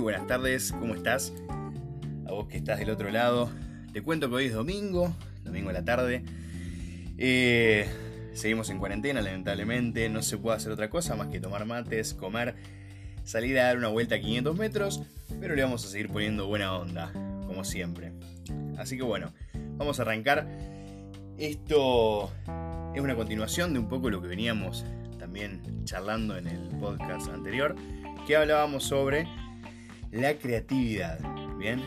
Buenas tardes, ¿cómo estás? A vos que estás del otro lado. Te cuento que hoy es domingo, domingo a la tarde. Eh, seguimos en cuarentena, lamentablemente. No se puede hacer otra cosa más que tomar mates, comer, salir a dar una vuelta a 500 metros. Pero le vamos a seguir poniendo buena onda, como siempre. Así que bueno, vamos a arrancar. Esto es una continuación de un poco lo que veníamos también charlando en el podcast anterior, que hablábamos sobre la creatividad. Bien,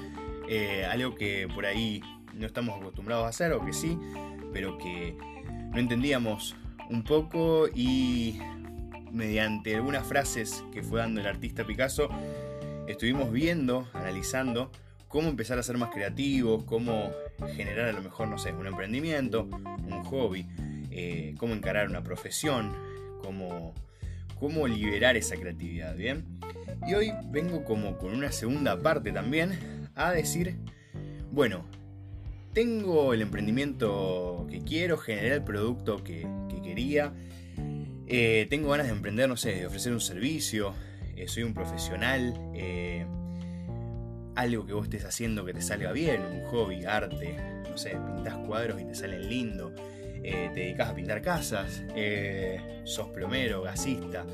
eh, algo que por ahí no estamos acostumbrados a hacer, o que sí, pero que no entendíamos un poco y mediante algunas frases que fue dando el artista Picasso, estuvimos viendo, analizando cómo empezar a ser más creativos, cómo generar a lo mejor, no sé, un emprendimiento, un hobby, eh, cómo encarar una profesión, cómo, cómo liberar esa creatividad, ¿bien? Y hoy vengo como con una segunda parte también a decir, bueno, tengo el emprendimiento que quiero, generé el producto que, quería, eh, tengo ganas de emprender, no sé, de ofrecer un servicio, eh, soy un profesional, eh, algo que vos estés haciendo que te salga bien, un hobby, arte, no sé, pintás cuadros y te salen lindos, te dedicas a pintar casas, sos plomero, gasista,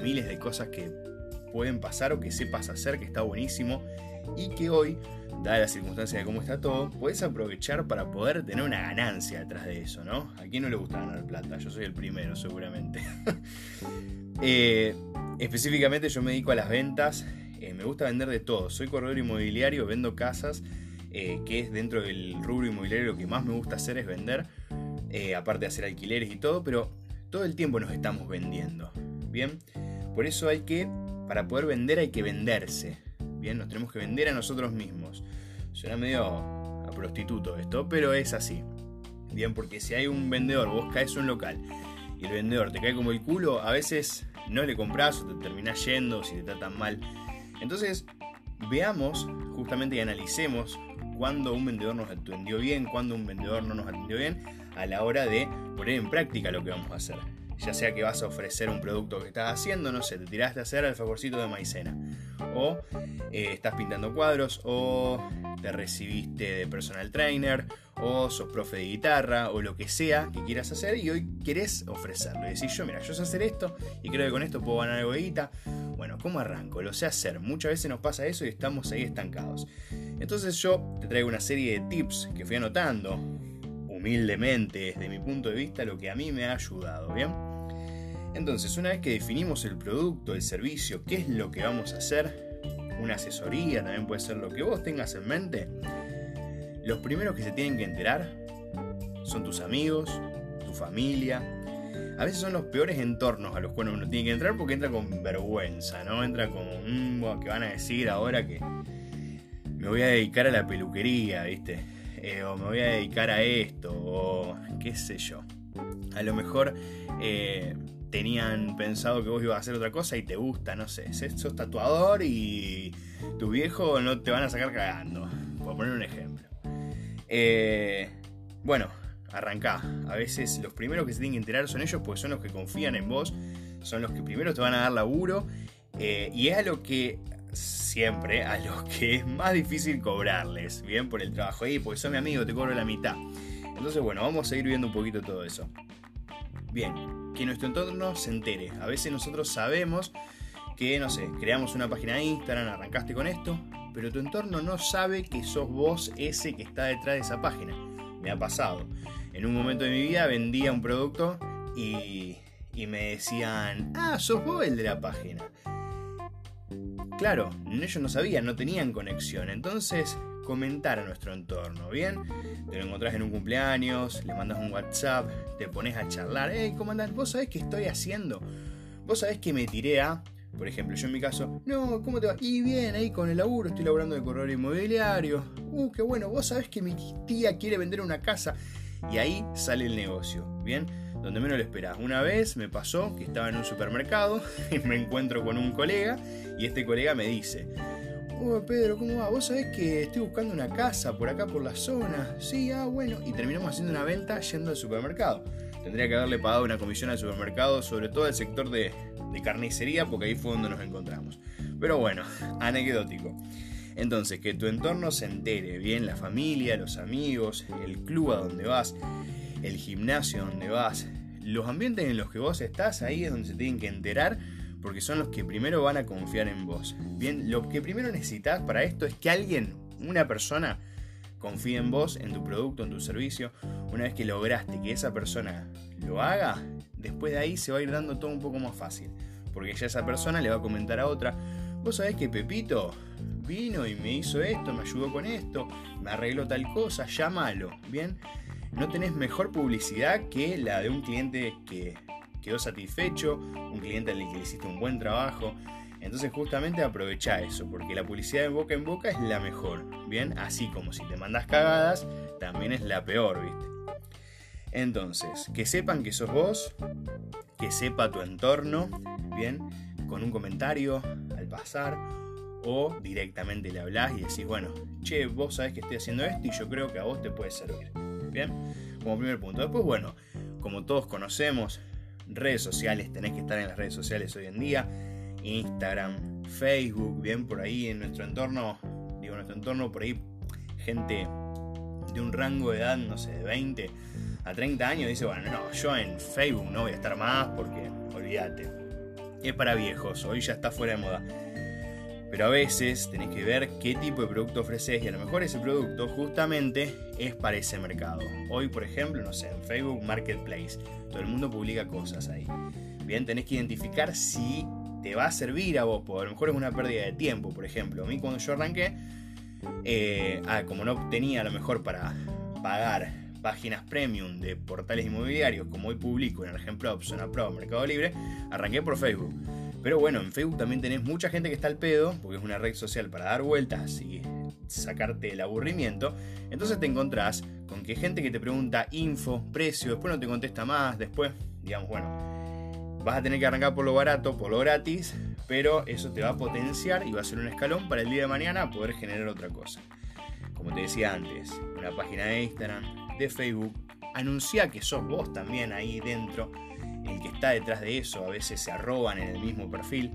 miles de cosas que pueden pasar o que sepas hacer, que está buenísimo y que hoy, dada la circunstancia de cómo está todo, puedes aprovechar para poder tener una ganancia detrás de eso, ¿no? ¿A quién no le gusta ganar plata? Yo soy el primero, seguramente. Eh, específicamente yo me dedico a las ventas, eh, me gusta vender de todo, soy corredor inmobiliario, vendo casas, eh, que es dentro del rubro inmobiliario lo que más me gusta hacer es vender, aparte de hacer alquileres y todo, pero todo el tiempo nos estamos vendiendo, ¿bien? Por eso hay que, para poder vender hay que venderse. Bien, nos tenemos que vender a nosotros mismos. Suena medio a prostituto esto, pero es así. Bien, porque si hay un vendedor, vos caes un local y el vendedor te cae como el culo, a veces no le compras o te terminás yendo si te tratan mal. Entonces, veamos justamente y analicemos cuándo un vendedor nos atendió bien, cuándo un vendedor no nos atendió bien, a la hora de poner en práctica lo que vamos a hacer ya sea que vas a ofrecer un producto que estás haciendo, no sé, te tiraste a hacer el favorcito de maicena, o eh, estás pintando cuadros, o te recibiste de personal trainer, o sos profe de guitarra, o lo que sea que quieras hacer y hoy querés ofrecerlo. Y decís, yo, mira, yo sé hacer esto y creo que con esto puedo ganar algo de guita. Bueno, ¿cómo arranco? Lo sé hacer. Muchas veces nos pasa eso y estamos ahí estancados. Entonces yo te traigo una serie de tips que fui anotando humildemente desde mi punto de vista lo que a mí me ha ayudado, ¿bien? Entonces, una vez que definimos el producto, el servicio, qué es lo que vamos a hacer, una asesoría también puede ser lo que vos tengas en mente, los primeros que se tienen que enterar son tus amigos, tu familia. A veces son los peores entornos a los cuales uno tiene que entrar porque entra con vergüenza, ¿no? Entra como, mmm, que van a decir ahora que me voy a dedicar a la peluquería, ¿viste? Eh, o me voy a dedicar a esto, o qué sé yo. A lo mejor eh, tenían pensado que vos ibas a hacer otra cosa y te gusta, no sé, sos tatuador y tu viejo no te van a sacar cagando, por poner un ejemplo. Eh, bueno, arrancá. A veces los primeros que se tienen que enterar son ellos, pues son los que confían en vos, son los que primero te van a dar laburo eh, y es a lo que siempre a los que es más difícil cobrarles, bien, por el trabajo ahí, porque son mi amigo, te cobro la mitad. Entonces, bueno, vamos a ir viendo un poquito todo eso. Bien, que nuestro entorno se entere. A veces nosotros sabemos que, no sé, creamos una página de Instagram, arrancaste con esto, pero tu entorno no sabe que sos vos ese que está detrás de esa página. Me ha pasado. En un momento de mi vida vendía un producto y, y me decían, ah, sos vos el de la página. Claro, ellos no sabían, no tenían conexión. Entonces, comentar a nuestro entorno, ¿bien? Te lo encontrás en un cumpleaños, le mandas un WhatsApp, te pones a charlar. Hey, ¿cómo andás? ¿Vos sabés qué estoy haciendo? ¿Vos sabés que me tiré a.? Por ejemplo, yo en mi caso, no, ¿cómo te va? Y bien, ahí con el laburo, estoy laburando de corredor inmobiliario. Uh, qué bueno, vos sabés que mi tía quiere vender una casa. Y ahí sale el negocio, ¿bien? Donde menos lo esperás. Una vez me pasó que estaba en un supermercado y me encuentro con un colega y este colega me dice, Oh, Pedro, ¿cómo va? Vos sabés que estoy buscando una casa por acá por la zona. Sí, ah, bueno. Y terminamos haciendo una venta yendo al supermercado. tendría que haberle pagado una comisión al supermercado, sobre todo el sector de, de carnicería, porque ahí fue donde nos encontramos. Pero bueno, anecdótico. Entonces, que tu entorno se entere, bien la familia, los amigos, el club a donde vas, el gimnasio donde vas, los ambientes en los que vos estás, ahí es donde se tienen que enterar porque son los que primero van a confiar en vos. Bien, lo que primero necesitas para esto es que alguien, una persona, confíe en vos, en tu producto, en tu servicio. Una vez que lograste que esa persona lo haga, después de ahí se va a ir dando todo un poco más fácil. Porque ya esa persona le va a comentar a otra, vos sabés que Pepito vino y me hizo esto, me ayudó con esto, me arregló tal cosa, llámalo, ¿bien? No tenés mejor publicidad que la de un cliente que quedó satisfecho, un cliente al que le hiciste un buen trabajo. Entonces justamente aprovecha eso, porque la publicidad de boca en boca es la mejor, ¿bien? Así como si te mandas cagadas, también es la peor, ¿viste? Entonces, que sepan que sos vos, que sepa tu entorno, ¿bien? Con un comentario al pasar o directamente le hablas y decís, bueno, che, vos sabés que estoy haciendo esto y yo creo que a vos te puede servir, ¿bien? Como primer punto. Después, bueno, como todos conocemos, redes sociales, tenés que estar en las redes sociales hoy en día, Instagram, Facebook, bien por ahí en nuestro entorno, digo nuestro entorno, por ahí gente de un rango de edad, no sé, de 20 a 30 años dice, bueno, no, yo en Facebook no voy a estar más porque, olvídate, es para viejos, hoy ya está fuera de moda. Pero a veces tenés que ver qué tipo de producto ofreces y a lo mejor ese producto justamente es para ese mercado. Hoy, por ejemplo, no sé, en Facebook Marketplace, todo el mundo publica cosas ahí. Bien, tenés que identificar si te va a servir a vos, porque a lo mejor es una pérdida de tiempo, por ejemplo. A mí cuando yo arranqué, eh, ah, como no tenía a lo mejor para pagar páginas premium de portales inmobiliarios, como hoy publico en ejemplo Zona Pro, Mercado Libre, arranqué por Facebook. Pero bueno, en Facebook también tenés mucha gente que está al pedo, porque es una red social para dar vueltas y sacarte el aburrimiento. Entonces te encontrás con que gente que te pregunta info, precio, después no te contesta más, después, digamos, bueno, vas a tener que arrancar por lo barato, por lo gratis, pero eso te va a potenciar y va a ser un escalón para el día de mañana poder generar otra cosa. Como te decía antes, una página de Instagram, de Facebook, anuncia que sos vos también ahí dentro el que está detrás de eso, a veces se arroban en el mismo perfil.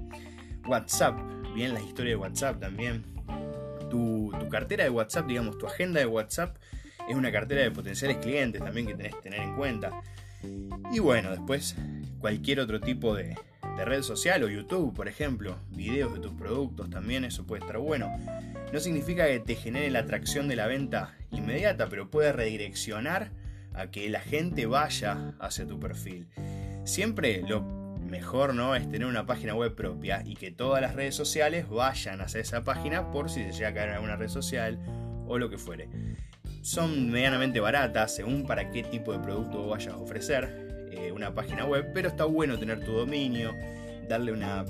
WhatsApp, bien la historia de WhatsApp también. Tu, cartera de WhatsApp, digamos, tu agenda de WhatsApp es una cartera de potenciales clientes también que tenés que tener en cuenta. Y bueno, después cualquier otro tipo de, de red social o YouTube, por ejemplo, videos de tus productos también, eso puede estar bueno. No significa que te genere la atracción de la venta inmediata, pero puede redireccionar a que la gente vaya hacia tu perfil. Siempre lo mejor no es tener una página web propia y que todas las redes sociales vayan hacia esa página por si se llega a caer en alguna red social o lo que fuere. Son medianamente baratas según para qué tipo de producto vayas a ofrecer eh, una página web, pero está bueno tener tu dominio, darle una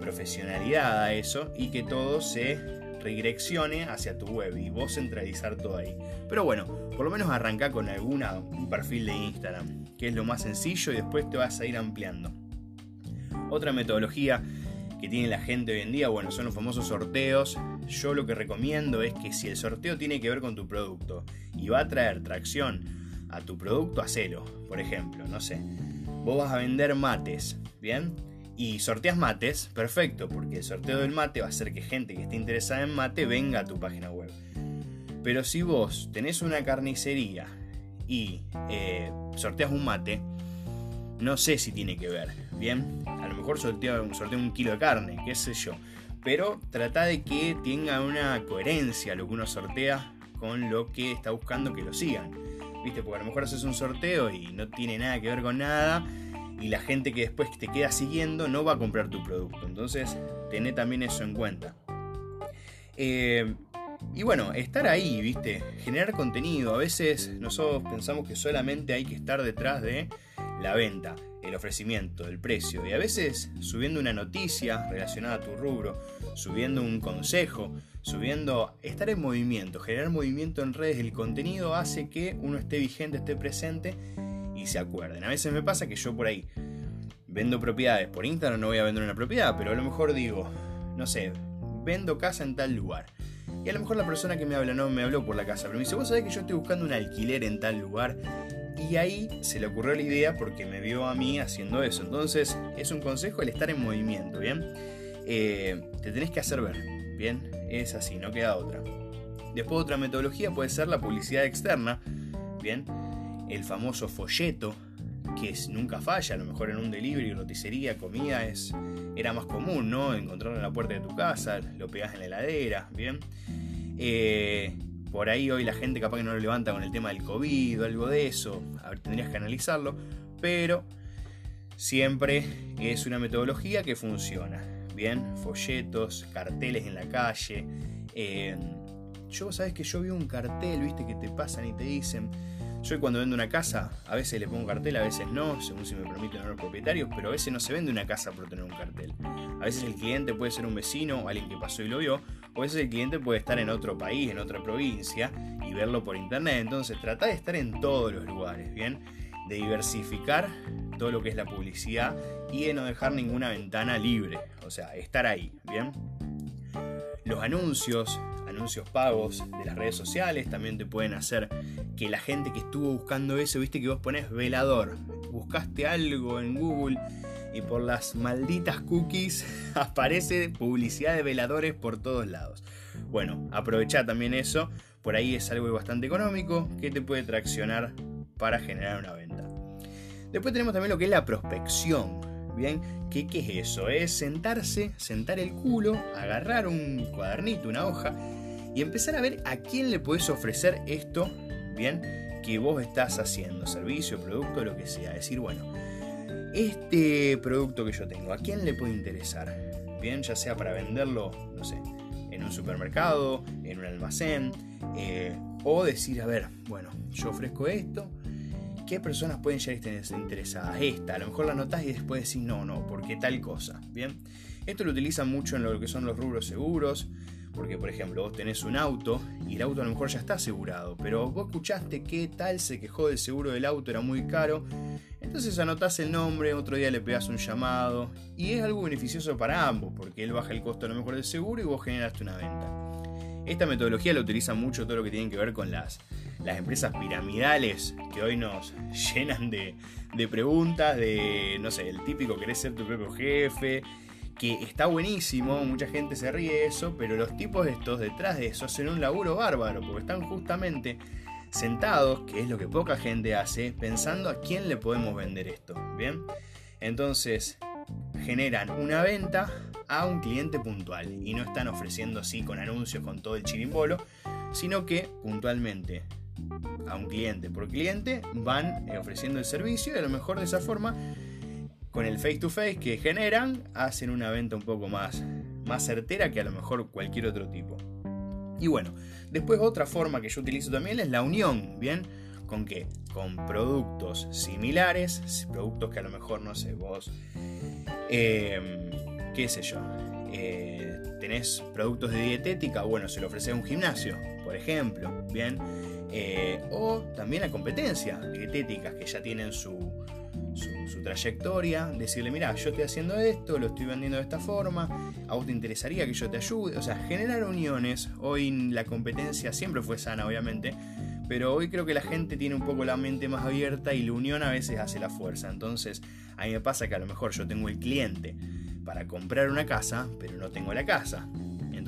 profesionalidad a eso y que todo se redireccione hacia tu web y vos centralizar todo ahí. Pero bueno, por lo menos arranca con alguna, un perfil de Instagram, que es lo más sencillo y después te vas a ir ampliando. Otra metodología que tiene la gente hoy en día, bueno, son los famosos sorteos. Yo lo que recomiendo es que si el sorteo tiene que ver con tu producto y va a traer tracción a tu producto, hacelo. Por ejemplo, no sé, vos vas a vender mates, ¿bien? Y sorteas mates, perfecto, porque el sorteo del mate va a hacer que gente que esté interesada en mate venga a tu página web. Pero si vos tenés una carnicería y eh, sorteas un mate, no sé si tiene que ver, ¿bien? A lo mejor sortea un kilo de carne, qué sé yo. Pero trata de que tenga una coherencia lo que uno sortea con lo que está buscando que lo sigan. ¿Viste? Porque a lo mejor haces un sorteo y no tiene nada que ver con nada y la gente que después te queda siguiendo no va a comprar tu producto. Entonces, tené también eso en cuenta. Eh, y bueno, estar ahí, ¿viste? Generar contenido. A veces nosotros pensamos que solamente hay que estar detrás de la venta, el ofrecimiento, el precio. Y a veces subiendo una noticia relacionada a tu rubro, subiendo un consejo, subiendo, estar en movimiento, generar movimiento en redes, el contenido hace que uno esté vigente, esté presente y se acuerden. A veces me pasa que yo por ahí vendo propiedades por Instagram, no voy a vender una propiedad, pero a lo mejor digo, no sé, vendo casa en tal lugar. Y a lo mejor la persona que me habla no me habló por la casa, pero me dice, vos sabés que yo estoy buscando un alquiler en tal lugar Y ahí se le ocurrió la idea porque me vio a mí haciendo eso. Entonces es un consejo el estar en movimiento, ¿bien? Eh, te tenés que hacer ver, ¿bien? Es así, no queda otra. Después otra metodología puede ser la publicidad externa, ¿bien? El famoso folleto, que nunca falla, a lo mejor en un delivery, roticería, comida, es, era más común, ¿no? Encontrarlo en la puerta de tu casa, lo pegas en la heladera, ¿bien? Eh, por ahí hoy la gente capaz que no lo levanta con el tema del COVID o algo de eso, tendrías que analizarlo, pero siempre es una metodología que funciona, ¿bien? Folletos, carteles en la calle. Eh, yo, sabes que yo vi un cartel, viste, que te pasan y te dicen yo cuando vendo una casa, a veces le pongo un cartel, a veces no, según si me permiten los propietarios, pero a veces no se vende una casa por tener un cartel. A veces el cliente puede ser un vecino, alguien que pasó y lo vio, o a veces el cliente puede estar en otro país, en otra provincia, y verlo por internet. Entonces trata de estar en todos los lugares, ¿bien? De diversificar todo lo que es la publicidad y de no dejar ninguna ventana libre, o sea, estar ahí, ¿bien? Los anuncios, anuncios pagos de las redes sociales también te pueden hacer que la gente que estuvo buscando eso, viste que vos pones velador, buscaste algo en Google y por las malditas cookies aparece publicidad de veladores por todos lados. Bueno, aprovecha también eso, por ahí es algo bastante económico que te puede traccionar para generar una venta. Después tenemos también lo que es la prospección. Bien, ¿qué, ¿qué es eso? Es sentarse, sentar el culo, agarrar un cuadernito, una hoja y empezar a ver a quién le puedes ofrecer esto, bien, que vos estás haciendo, servicio, producto, lo que sea. Decir, bueno, este producto que yo tengo, ¿a quién le puede interesar? Bien, ya sea para venderlo, no sé, en un supermercado, en un almacén, eh, o decir, a ver, bueno, yo ofrezco esto, ¿Qué personas pueden llegar estar interesadas? Esta, a lo mejor la notas y después decís no, no, porque tal cosa. Bien, esto lo utilizan mucho en lo que son los rubros seguros, porque por ejemplo vos tenés un auto y el auto a lo mejor ya está asegurado, pero vos escuchaste que tal se quejó del seguro del auto, era muy caro, entonces anotás el nombre, otro día le pegas un llamado y es algo beneficioso para ambos, porque él baja el costo a lo mejor del seguro y vos generaste una venta. Esta metodología la utiliza mucho todo lo que tiene que ver con las las empresas piramidales que hoy nos llenan de, preguntas, de, no sé, el típico querés ser tu propio jefe, que está buenísimo, mucha gente se ríe de eso, pero los tipos estos detrás de eso hacen un laburo bárbaro, porque están justamente sentados, que es lo que poca gente hace, pensando a quién le podemos vender esto, ¿bien? Entonces, generan una venta a un cliente puntual y no están ofreciendo así con anuncios, con todo el chirimbolo, sino que puntualmente a un cliente por cliente, van eh, ofreciendo el servicio y a lo mejor de esa forma, con el face to face que generan, hacen una venta un poco más, más certera que a lo mejor cualquier otro tipo. Y bueno, después otra forma que yo utilizo también es la unión, ¿bien? ¿Con qué? Con productos similares, productos que a lo mejor, no sé, vos, em, qué sé yo, eh, tenés productos de dietética, bueno, se lo ofreces a un gimnasio, por ejemplo, ¿bien? Eh, o también a competencia dietéticas que ya tienen su, su, trayectoria, decirle, mira, yo estoy haciendo esto, lo estoy vendiendo de esta forma, a vos te interesaría que yo te ayude, o sea, generar uniones, hoy la competencia siempre fue sana, obviamente, pero hoy creo que la gente tiene un poco la mente más abierta y la unión a veces hace la fuerza, entonces a mí me pasa que a lo mejor yo tengo el cliente para comprar una casa, pero no tengo la casa.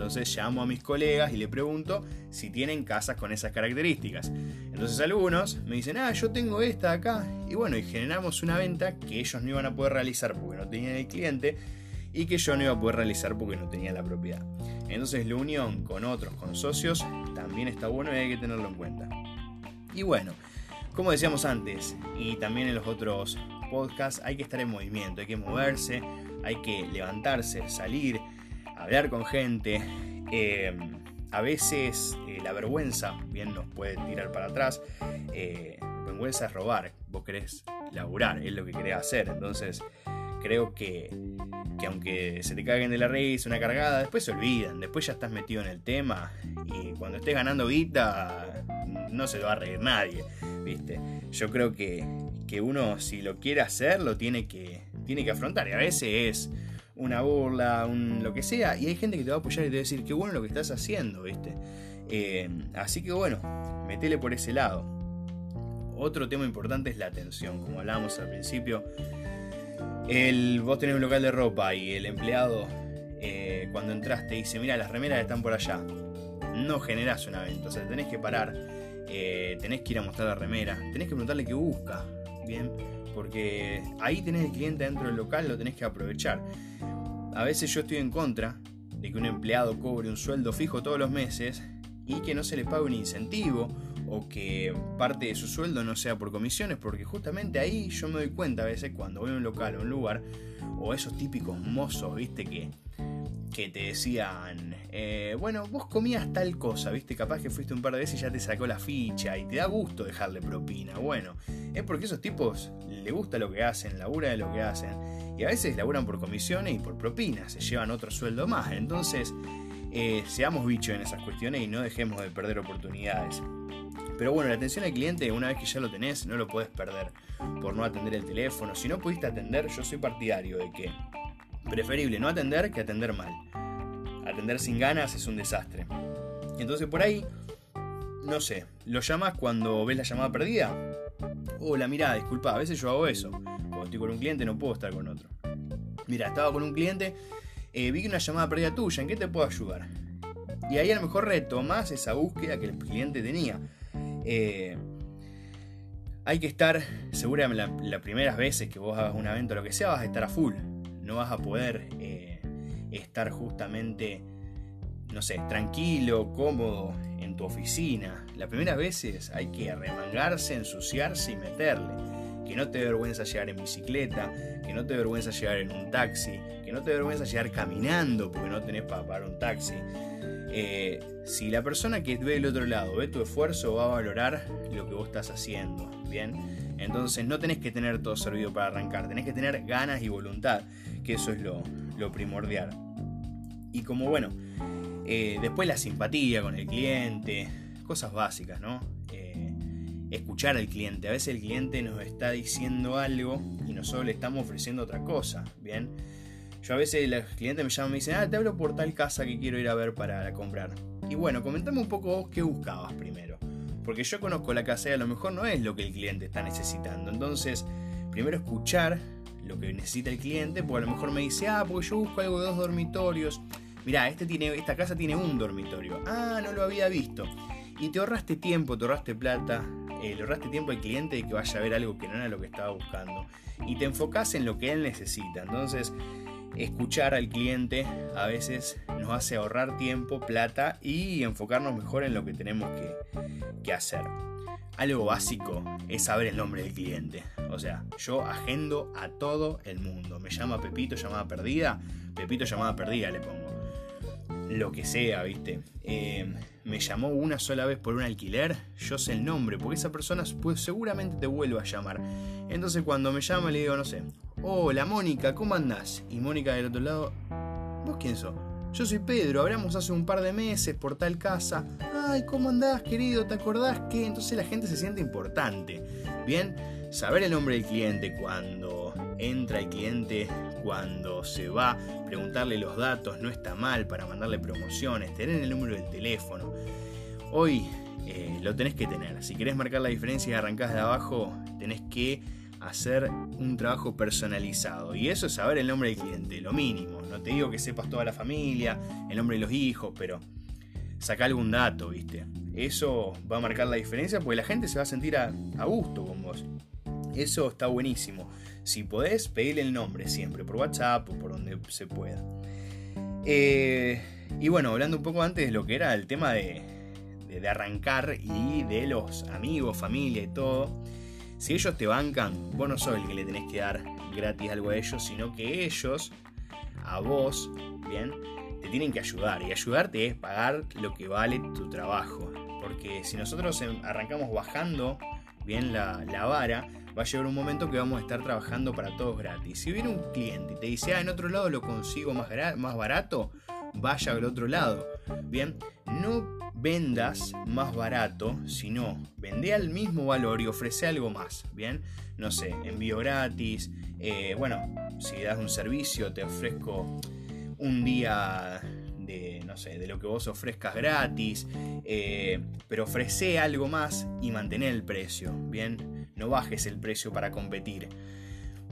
Entonces llamo a mis colegas y le pregunto si tienen casas con esas características. Entonces algunos me dicen, ah, yo tengo esta acá. Y bueno, generamos una venta que ellos no iban a poder realizar porque no tenían el cliente y que yo no iba a poder realizar porque no tenía la propiedad. Entonces la unión con otros, con socios, también está bueno y hay que tenerlo en cuenta. Y bueno, como decíamos antes, y también en los otros podcasts, hay que estar en movimiento, hay que moverse, hay que levantarse, salir, hablar con gente. Em, a veces eh, la vergüenza bien nos puede tirar para atrás. Eh, vergüenza es robar, vos querés laburar, es lo que querés hacer. Entonces creo que, que aunque se te caguen de la raíz una cargada, después se olvidan, después ya estás metido en el tema y cuando estés ganando guita no se lo va a reír nadie, ¿viste? Yo creo que, que uno si lo quiere hacer lo tiene que, tiene que afrontar y a veces es una burla, un lo que sea, y hay gente que te va a apoyar y te va a decir, qué bueno lo que estás haciendo, ¿viste? Eh, así que bueno, metele por ese lado. Otro tema importante es la atención, como hablábamos al principio. El, vos tenés un local de ropa y el empleado eh, cuando entraste dice, mira, las remeras están por allá. No generás una venta, o sea, tenés que parar, eh, tenés que ir a mostrar la remera, tenés que preguntarle qué busca, ¿bien? Porque ahí tenés el cliente dentro del local, lo tenés que aprovechar. A veces yo estoy en contra de que un empleado cobre un sueldo fijo todos los meses y que no se le pague un incentivo o que parte de su sueldo no sea por comisiones, porque justamente ahí yo me doy cuenta a veces cuando voy a un local o un lugar, o esos típicos mozos, viste, que, que te decían, eh, bueno, vos comías tal cosa, viste, capaz que fuiste un par de veces y ya te sacó la ficha y te da gusto dejarle propina. Bueno, es porque esos tipos le gusta lo que hacen, labura de lo que hacen, y a veces laburan por comisiones y por propinas, se llevan otro sueldo más. Entonces, eh, seamos bichos en esas cuestiones y no dejemos de perder oportunidades. Pero bueno, la atención al cliente, una vez que ya lo tenés, no lo puedes perder por no atender el teléfono. Si no pudiste atender, yo soy partidario de que preferible no atender que atender mal. Atender sin ganas es un desastre. Entonces por ahí, no sé, lo llamas cuando ves la llamada perdida. Hola, mira, disculpa, a veces yo hago eso. Cuando estoy con un cliente no puedo estar con otro. Mira, estaba con un cliente eh, vi una llamada perdida tuya, ¿en qué te puedo ayudar? Y ahí a lo mejor retomas esa búsqueda que el cliente tenía. Eh, hay que estar, seguramente las primeras veces que vos hagas un evento o lo que sea, vas a estar a full. No vas a poder eh, estar justamente, no sé, tranquilo, cómodo en tu oficina. Las primeras veces hay que remangarse, ensuciarse y meterle que no te dé vergüenza llegar en bicicleta, que no te dé vergüenza llegar en un taxi, que no te dé vergüenza llegar caminando porque no tenés para pagar un taxi. Eh, si la persona que ve del otro lado ve tu esfuerzo, va a valorar lo que vos estás haciendo, ¿bien? Entonces no tenés que tener todo servido para arrancar, tenés que tener ganas y voluntad, que eso es lo, primordial. Y como bueno, eh, después la simpatía con el cliente, cosas básicas, ¿no? escuchar al cliente. A veces el cliente nos está diciendo algo y nosotros le estamos ofreciendo otra cosa, ¿bien? Yo a veces los clientes me llaman y me dicen, ah, te hablo por tal casa que quiero ir a ver para comprar. Y bueno, comentame un poco vos qué buscabas primero. Porque yo conozco la casa y a lo mejor no es lo que el cliente está necesitando. Entonces, primero escuchar lo que necesita el cliente, porque a lo mejor me dice, ah, porque yo busco algo de dos dormitorios. Mirá, este tiene, esta casa tiene un dormitorio. Ah, no lo había visto. Y te ahorraste tiempo, te ahorraste plata, eh, le ahorraste tiempo al cliente de que vaya a ver algo que no era lo que estaba buscando. Y te enfocas en lo que él necesita. Entonces, escuchar al cliente a veces nos hace ahorrar tiempo, plata y enfocarnos mejor en lo que tenemos que, hacer. Algo básico es saber el nombre del cliente. O sea, yo agendo a todo el mundo. Me llama Pepito, llamada perdida. Pepito, llamada perdida le pongo lo que sea, ¿viste? Eh, me llamó una sola vez por un alquiler, yo sé el nombre, porque esa persona pues, seguramente te vuelva a llamar. Entonces cuando me llama le digo, no sé, hola Mónica, ¿cómo andás? Y Mónica del otro lado, ¿vos quién sos? Yo soy Pedro, hablamos hace un par de meses por tal casa. Ay, ¿cómo andás, querido? ¿Te acordás que? Entonces la gente se siente importante. Bien, saber el nombre del cliente cuando entra el cliente cuando se va, preguntarle los datos no está mal para mandarle promociones, tener el número del teléfono. Hoy eh, lo tenés que tener. Si querés marcar la diferencia y arrancás de abajo, tenés que hacer un trabajo personalizado. Y eso es saber el nombre del cliente, lo mínimo. No te digo que sepas toda la familia, el nombre de los hijos, pero saca algún dato, ¿viste? Eso va a marcar la diferencia porque la gente se va a sentir a, gusto con vos. Eso está buenísimo. Si podés, pedirle el nombre siempre, por WhatsApp o por donde se pueda. Eh, y bueno, hablando un poco antes de lo que era el tema de, de, arrancar y de los amigos, familia y todo. Si ellos te bancan, vos no sos el que le tenés que dar gratis algo a ellos, sino que ellos, a vos, bien, te tienen que ayudar. Y ayudarte es pagar lo que vale tu trabajo. Porque si nosotros em, arrancamos bajando bien la, vara, va a llegar un momento que vamos a estar trabajando para todos gratis. Si viene un cliente y te dice, ah, en otro lado lo consigo más barato, vaya al otro lado. Bien, no vendas más barato, sino vende al mismo valor y ofrece algo más. Bien, no sé, envío gratis. Eh, bueno, si das un servicio, te ofrezco un día de, no sé, de lo que vos ofrezcas gratis, eh, pero ofrece algo más y mantén el precio, ¿bien? No bajes el precio para competir.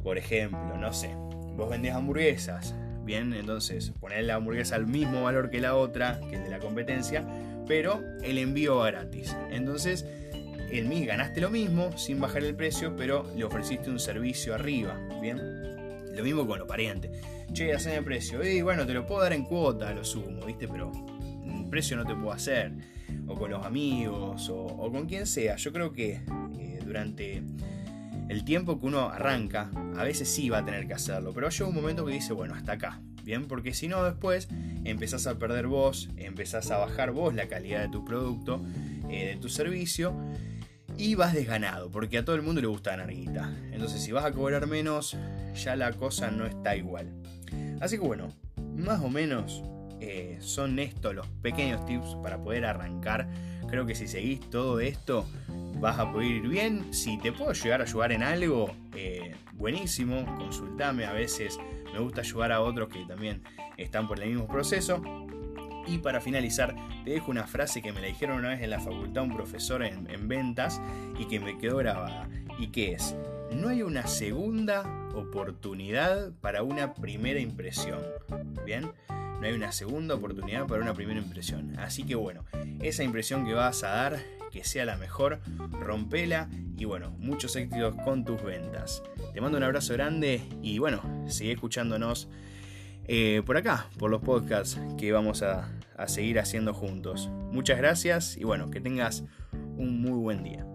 Por ejemplo, no sé, vos vendés hamburguesas, ¿bien? Entonces, poner la hamburguesa al mismo valor que la otra, que el de la competencia, pero el envío gratis. Entonces, el MI ganaste lo mismo sin bajar el precio, pero le ofreciste un servicio arriba, ¿bien? Lo mismo con los parientes. Che, hacen el precio. Y bueno, te lo puedo dar en cuota, lo sumo, ¿viste? Pero el precio no te puedo hacer. O con los amigos, o, con quien sea. Yo creo que eh, durante el tiempo que uno arranca, a veces sí va a tener que hacerlo. Pero llega un momento que dice, bueno, hasta acá. Bien, porque si no después empezás a perder vos, empezás a bajar vos la calidad de tu producto, eh, de tu servicio y vas desganado, porque a todo el mundo le gusta ganar guita. Entonces, si vas a cobrar menos, ya la cosa no está igual. Así que bueno, más o menos eh, son estos los pequeños tips para poder arrancar. Creo que si seguís todo esto, vas a poder ir bien. Si te puedo llegar a ayudar en algo, eh, buenísimo, consultame. A veces me gusta ayudar a otros que también están por el mismo proceso. Y para finalizar, te dejo una frase que me la dijeron una vez en la facultad un profesor en, ventas y que me quedó grabada. Y que es, no hay una segunda oportunidad para una primera impresión. ¿Bien? No hay una segunda oportunidad para una primera impresión. Así que bueno, esa impresión que vas a dar, que sea la mejor, rompela y bueno, muchos éxitos con tus ventas. Te mando un abrazo grande y bueno, sigue escuchándonos eh, por acá, por los podcasts que vamos a seguir haciendo juntos. Muchas gracias y bueno, que tengas un muy buen día.